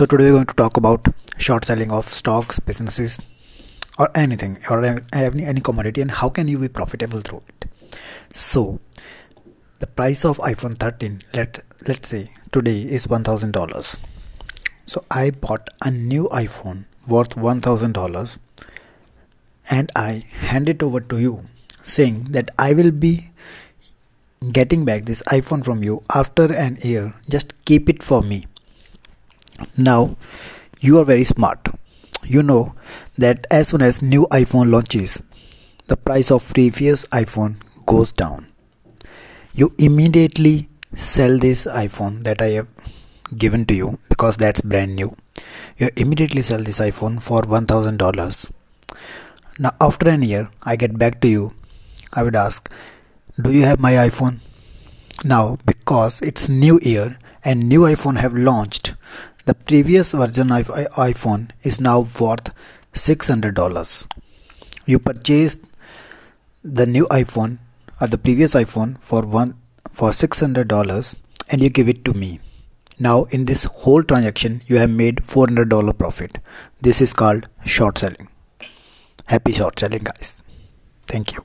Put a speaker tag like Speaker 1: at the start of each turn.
Speaker 1: So today we're going to talk about short selling of stocks, businesses, or anything, or any, any commodity, and how can you be profitable through it. So the price of iPhone 13, let let's say today is one thousand dollars. So I bought a new iPhone worth one thousand dollars, and I hand it over to you, saying that I will be getting back this iPhone from you after an year. Just keep it for me now you are very smart. You know that as soon as new iphone launches the price of previous iphone goes down. You immediately sell this iphone that i have given to you because that's brand new. You immediately sell this iphone for $1000 now after an year i get back to you. I would ask do you have my iphone? Now because it's new year and new iphone have launched the previous version of iPhone is now worth $600. You purchased the new iPhone or the previous iPhone for one for $600 and you give it to me. Now in this whole transaction you have made $400 profit. This is called short selling. Happy short selling guys. Thank you.